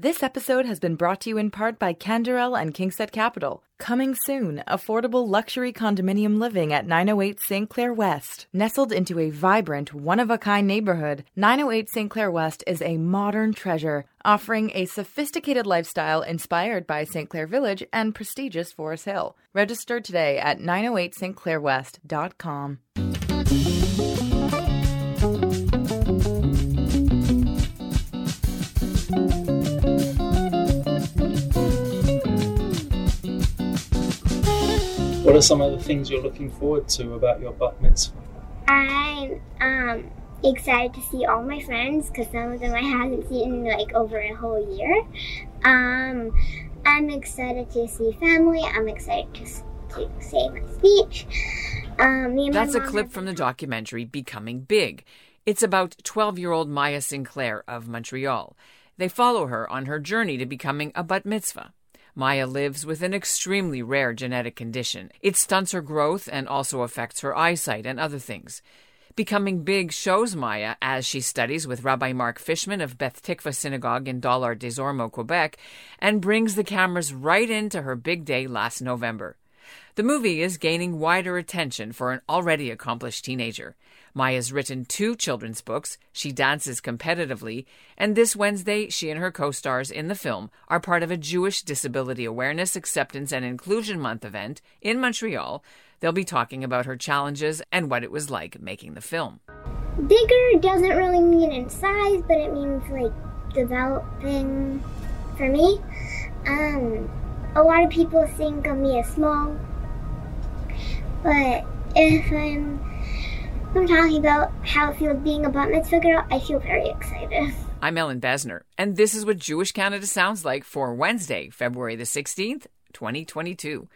This episode has been brought to you in part by Canderel and Kingsett Capital. Coming soon, affordable luxury condominium living at 908 St. Clair West. Nestled into a vibrant, one of a kind neighborhood, 908 St. Clair West is a modern treasure, offering a sophisticated lifestyle inspired by St. Clair Village and prestigious Forest Hill. Register today at 908stclairwest.com. What are some of the things you're looking forward to about your bat mitzvah? I'm um, excited to see all my friends because some of them I haven't seen in like over a whole year. Um, I'm excited to see family. I'm excited to, to say my speech. Um, me and my That's a clip have- from the documentary Becoming Big. It's about 12 year old Maya Sinclair of Montreal. They follow her on her journey to becoming a bat mitzvah. Maya lives with an extremely rare genetic condition. It stunts her growth and also affects her eyesight and other things. Becoming Big shows Maya as she studies with Rabbi Mark Fishman of Beth Tikva Synagogue in Dollard des Ormeaux, Quebec, and brings the cameras right into her big day last November. The movie is gaining wider attention for an already accomplished teenager. Maya's written two children's books, she dances competitively, and this Wednesday, she and her co stars in the film are part of a Jewish Disability Awareness, Acceptance, and Inclusion Month event in Montreal. They'll be talking about her challenges and what it was like making the film. Bigger doesn't really mean in size, but it means like developing for me. Um, a lot of people think of me as small, but if I'm, I'm talking about how it feels being a bat mitzvah girl, I feel very excited. I'm Ellin Bessner, and this is what Jewish Canada sounds like for Wednesday, February the 16th, 2022.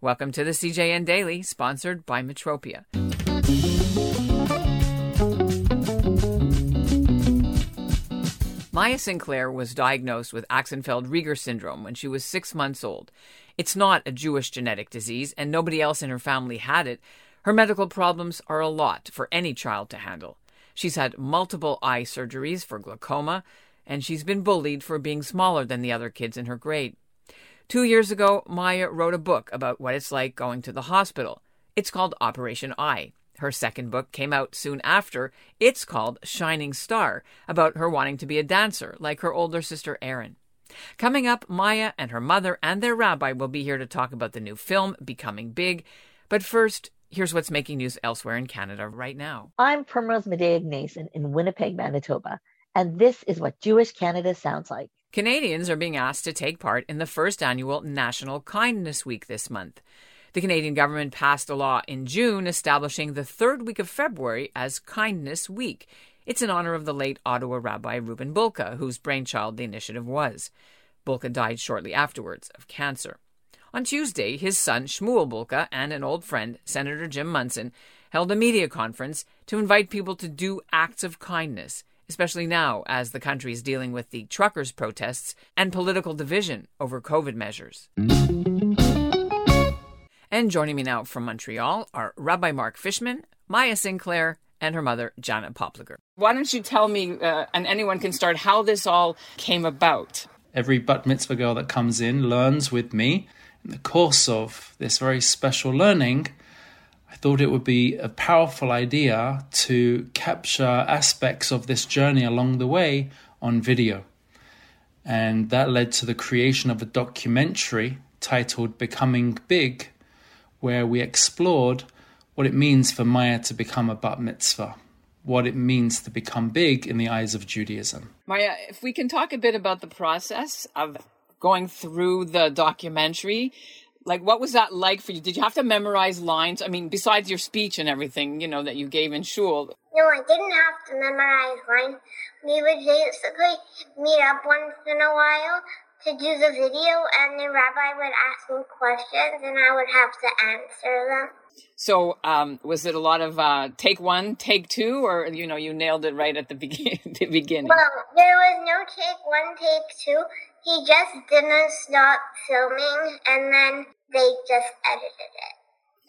Welcome to the CJN Daily, sponsored by Metropia. Maya Sinclair was diagnosed with Axenfeld Rieger syndrome when she was six months old. It's not a Jewish genetic disease, and nobody else in her family had it. Her medical problems are a lot for any child to handle. She's had multiple eye surgeries for glaucoma, and she's been bullied for being smaller than the other kids in her grade. Two years ago, Maya wrote a book about what it's like going to the hospital. It's called Operation Eye. Her second book came out soon after. It's called Shining Star, about her wanting to be a dancer like her older sister Erin. Coming up, Maya and her mother and their rabbi will be here to talk about the new film, Becoming Big. But first, here's what's making news elsewhere in Canada right now. I'm Primrose Madayag Nason in Winnipeg, Manitoba, and this is what Jewish Canada sounds like. Canadians are being asked to take part in the first annual National Kindness Week this month. The Canadian government passed a law in June establishing the third week of February as Kindness Week. It's in honor of the late Ottawa Rabbi Reuben Bulka, whose brainchild the initiative was. Bulka died shortly afterwards of cancer. On Tuesday, his son Shmuel Bulka and an old friend, Senator Jim Munson, held a media conference to invite people to do acts of kindness, especially now as the country is dealing with the truckers' protests and political division over COVID measures. And joining me now from Montreal are Rabbi Mark Fishman, Maya Sinclair, and her mother, Janet Popliger. Why don't you tell me, uh, and anyone can start, how this all came about? Every bat mitzvah girl that comes in learns with me. In the course of this very special learning, I thought it would be a powerful idea to capture aspects of this journey along the way on video. And that led to the creation of a documentary titled Becoming Big, where we explored what it means for Maya to become a bat mitzvah, what it means to become big in the eyes of Judaism. Maya, if we can talk a bit about the process of going through the documentary, like what was that like for you? Did you have to memorize lines? I mean, besides your speech and everything, you know, that you gave in shul. No, I didn't have to memorize lines. We would basically meet up once in a while to do the video, and the rabbi would ask me questions, and I would have to answer them. So, um, was it a lot of uh, take one, take two, or you know, you nailed it right at the, begin- the beginning? Well, there was no take one, take two. He just didn't stop filming, and then they just edited it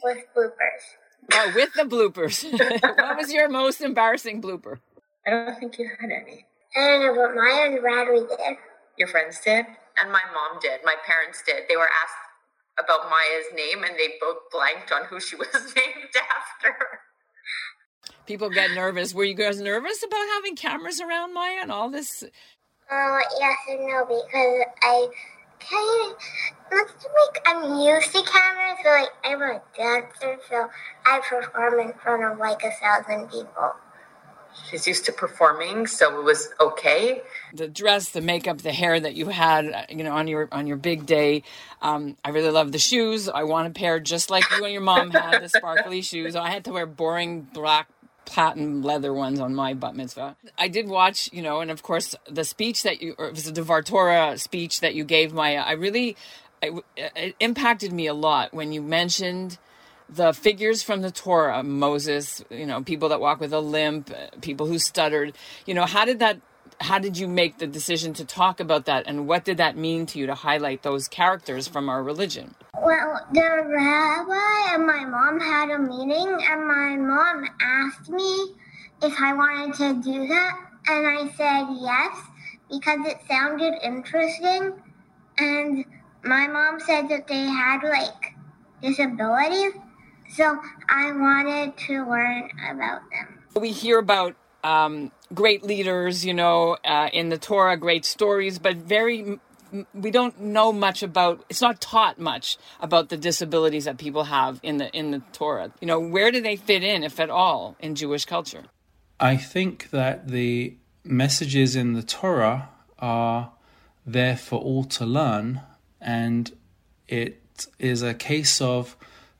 with bloopers. Oh, with the bloopers. what was your most embarrassing blooper? I don't think you had any. I don't know, but Maya and Brad we did. Your friends did? And my mom did. My parents did. They were asked about Maya's name and they both blanked on who she was named after. People get nervous. Were you guys nervous about having cameras around Maya and all this? Uh, yes and no, because I kind of, not like I'm used to cameras, but like I'm a dancer, so I perform in front of like a thousand people. She's used to performing, so it was okay. The dress, the makeup, the hair that you had, uh, you know, on your on your big day. Um, I really love the shoes. I want a pair just like you and your mom had, the sparkly shoes. I had to wear boring black platinum leather ones on my bat mitzvah. I did watch, you know, and of course the speech that you, or it was the Torah speech that you gave Maya. I really, it, it impacted me a lot when you mentioned the figures from the Torah, Moses, you know, people that walk with a limp, people who stuttered. You know, how did that? How did you make the decision to talk about that, and what did that mean to you to highlight those characters from our religion? Well, the rabbi and my mom had a meeting, and my mom asked me if I wanted to do that, and I said yes because it sounded interesting. And my mom said that they had like disabilities, so I wanted to learn about them. We hear about um, great leaders, you know, uh, in the Torah, great stories, but very we don't know much about it's not taught much about the disabilities that people have in the in the Torah. You know, where do they fit in if at all in Jewish culture? I think that the messages in the Torah are there for all to learn and it is a case of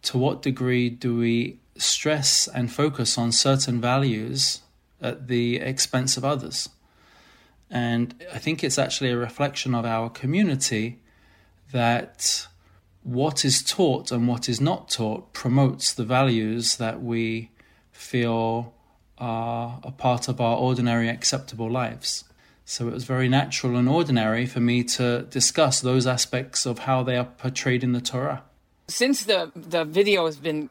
to what degree do we stress and focus on certain values at the expense of others? And I think it's actually a reflection of our community that what is taught and what is not taught promotes the values that we feel are a part of our ordinary acceptable lives. So it was very natural and ordinary for me to discuss those aspects of how they are portrayed in the Torah. Since the, the video has been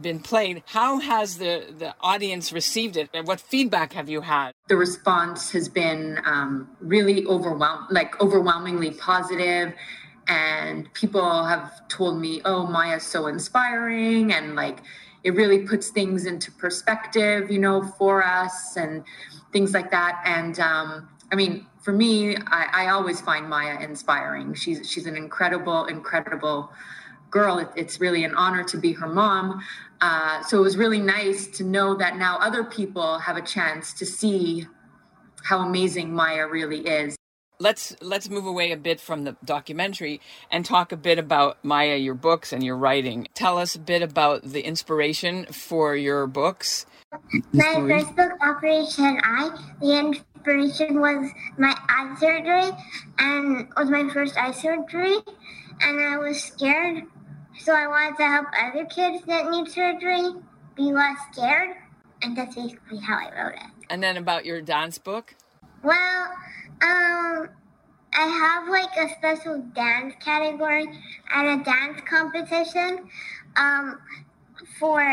been played. How has the, the audience received it? And what feedback have you had? The response has been um, really overwhelmed, like overwhelmingly positive and people have told me oh maya's so inspiring and like it really puts things into perspective you know for us and things like that and um, i mean for me I, I always find maya inspiring she's she's an incredible incredible girl. It, it's really an honor to be her mom. Uh, so it was really nice to know that now other people have a chance to see how amazing Maya really is. Let's let's move away a bit from the documentary and talk a bit about Maya, your books and your writing. Tell us a bit about the inspiration for your books. My first book, Operation Eye, the inspiration was my eye surgery, and was my first eye surgery, and I was scared so I wanted to help other kids that need surgery be less scared, and that's basically how I wrote it. And then about your dance book? Well, um, I have like a special dance category at a dance competition um, for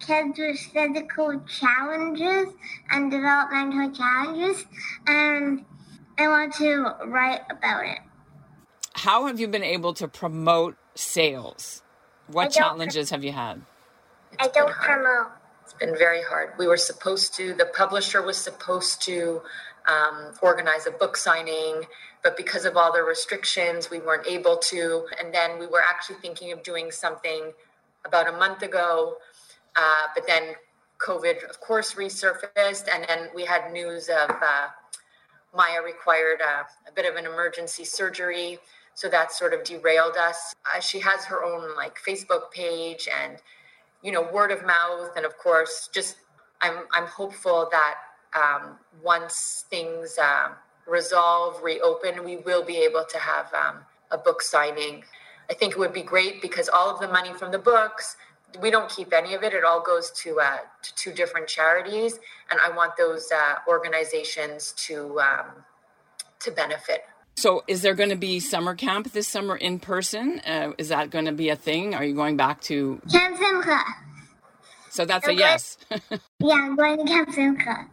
kids with physical challenges and developmental challenges, and I want to write about it. How have you been able to promote sales? What challenges have you had? I don't promote. It's been very hard. We were supposed to, the publisher was supposed to um, organize a book signing, but because of all the restrictions, we weren't able to. And then we were actually thinking of doing something about a month ago, uh, but then COVID, of course, resurfaced, and then we had news of uh, Maya required uh, a bit of an emergency surgery so that sort of derailed us. Uh, she has her own like facebook page and you know word of mouth and of course just i'm i'm hopeful that um, once things uh, resolve reopen we will be able to have um, a book signing. I think it would be great because all of the money from the books we don't keep any of it. It all goes to, uh, to two different charities. And i want those uh, organizations to um, to benefit so, is there going to be summer camp this summer in person? Uh, is that going to be a thing? Are you going back to Camp Simcha? So that's I'm a yes. yeah, I'm going to Camp Simcha.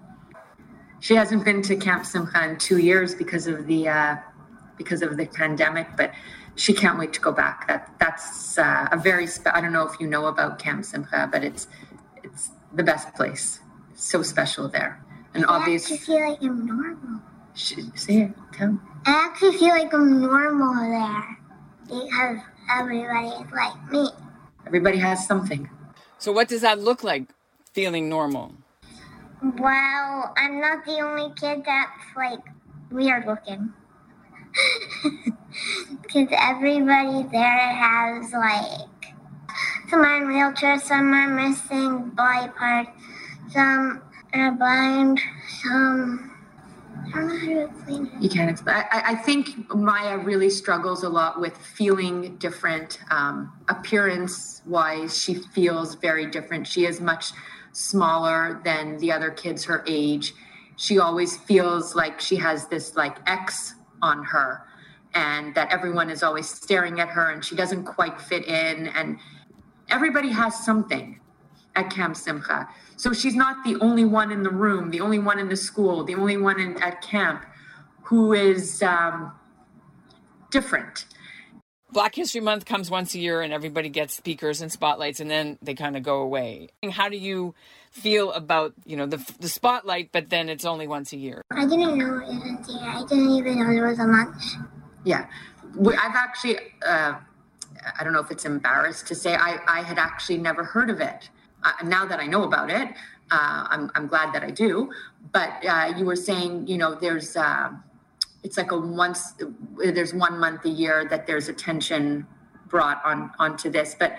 She hasn't been to Camp Simcha in two years because of the uh, because of the pandemic, but she can't wait to go back. That that's uh, a very spe- I don't know if you know about Camp Simcha, but it's it's the best place. It's so special there, and obviously I actually feel like I'm normal. say it. Tell. I actually feel like I'm normal there because everybody is like me. Everybody has something. So, what does that look like? Feeling normal. Well, I'm not the only kid that's like weird looking. Because everybody there has like some are in wheelchairs, some are missing body parts, some are blind, some. I don't know how to explain it. You can't explain. I, I think Maya really struggles a lot with feeling different. Um, appearance wise, she feels very different. She is much smaller than the other kids her age. She always feels like she has this like X on her and that everyone is always staring at her and she doesn't quite fit in and everybody has something at Camp Simcha. So she's not the only one in the room, the only one in the school, the only one in, at camp who is um, different. Black History Month comes once a year and everybody gets speakers and spotlights and then they kind of go away. How do you feel about, you know, the, the spotlight, but then it's only once a year? I didn't know it was here. I didn't even know there was a month. Yeah. I've actually, uh, I don't know if it's embarrassed to say, I, I had actually never heard of it. Uh, now that I know about it, uh, I'm, I'm glad that I do. But uh, you were saying, you know, there's, uh, it's like a once, there's one month a year that there's attention brought on onto this. But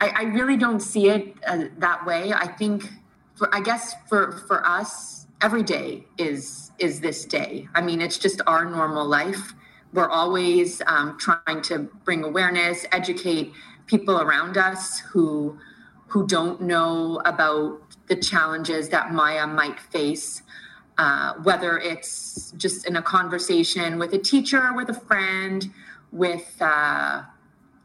I, I really don't see it uh, that way. I think, for, I guess for for us, every day is is this day. I mean, it's just our normal life. We're always um, trying to bring awareness, educate people around us who who don't know about the challenges that Maya might face. Uh, whether it's just in a conversation with a teacher, with a friend, with uh,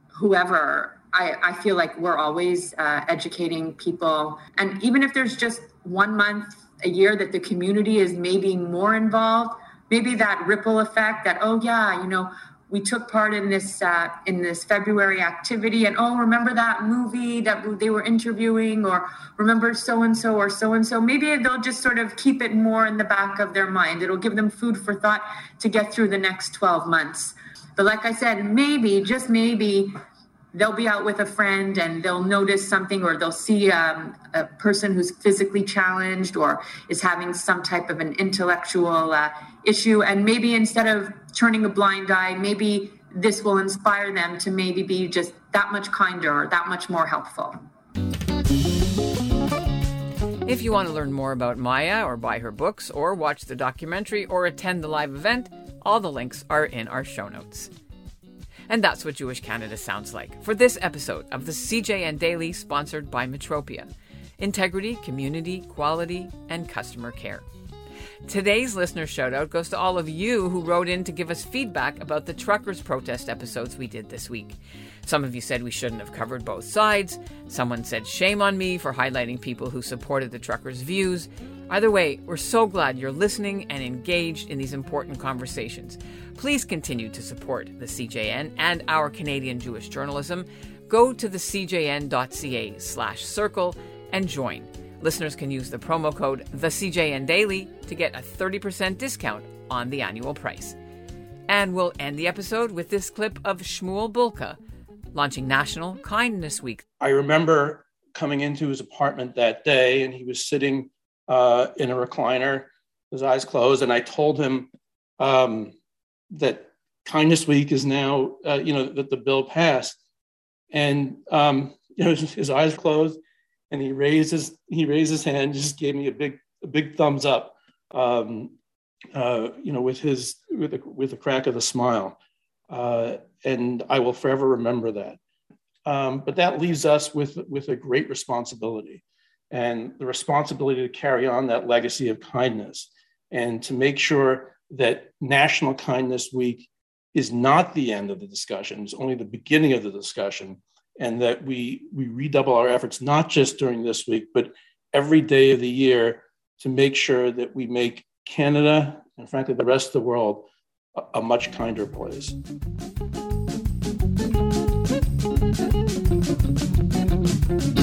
whoever I, I feel like we're always uh, educating people. And even if there's just one month a year that the community is maybe more involved, maybe that ripple effect that, oh, yeah, you know, we took part in this uh, in this February activity, and oh, remember that movie that they were interviewing, or remember so and so or so and so. Maybe they'll just sort of keep it more in the back of their mind. It'll give them food for thought to get through the next 12 months. But like I said, maybe, just maybe, they'll be out with a friend and they'll notice something or they'll see um, a person who's physically challenged or is having some type of an intellectual uh, issue and maybe instead of turning a blind eye maybe this will inspire them to maybe be just that much kinder or that much more helpful if you want to learn more about Maya or buy her books or watch the documentary or attend the live event, all the links are in our show notes. And that's what Jewish Canada sounds like for this episode of the CJN Daily, sponsored by Metropia integrity, community, quality, and customer care. Today's listener shoutout goes to all of you who wrote in to give us feedback about the truckers' protest episodes we did this week. Some of you said we shouldn't have covered both sides. Someone said shame on me for highlighting people who supported the truckers' views. Either way, we're so glad you're listening and engaged in these important conversations. Please continue to support the CJN and our Canadian Jewish journalism. Go to the cjn.ca slash circle and join. Listeners can use the promo code TheCJN Daily to get a 30% discount on the annual price. And we'll end the episode with this clip of Shmuel Bulka launching National Kindness Week. I remember coming into his apartment that day and he was sitting uh, in a recliner, his eyes closed, and I told him um, that Kindness Week is now, uh, you know, that the bill passed, and um, you know, his, eyes closed, and he raised his he raised his hand, just gave me a big a big thumbs up, um, uh, you know, with his with a with a crack of the smile, uh, and I will forever remember that. Um, but that leaves us with with a great responsibility and the responsibility to carry on that legacy of kindness and to make sure that National Kindness Week is not the end of the discussion, it's only the beginning of the discussion, and that we, we redouble our efforts, not just during this week, but every day of the year to make sure that we make Canada and frankly the rest of the world a much kinder place. Thank you.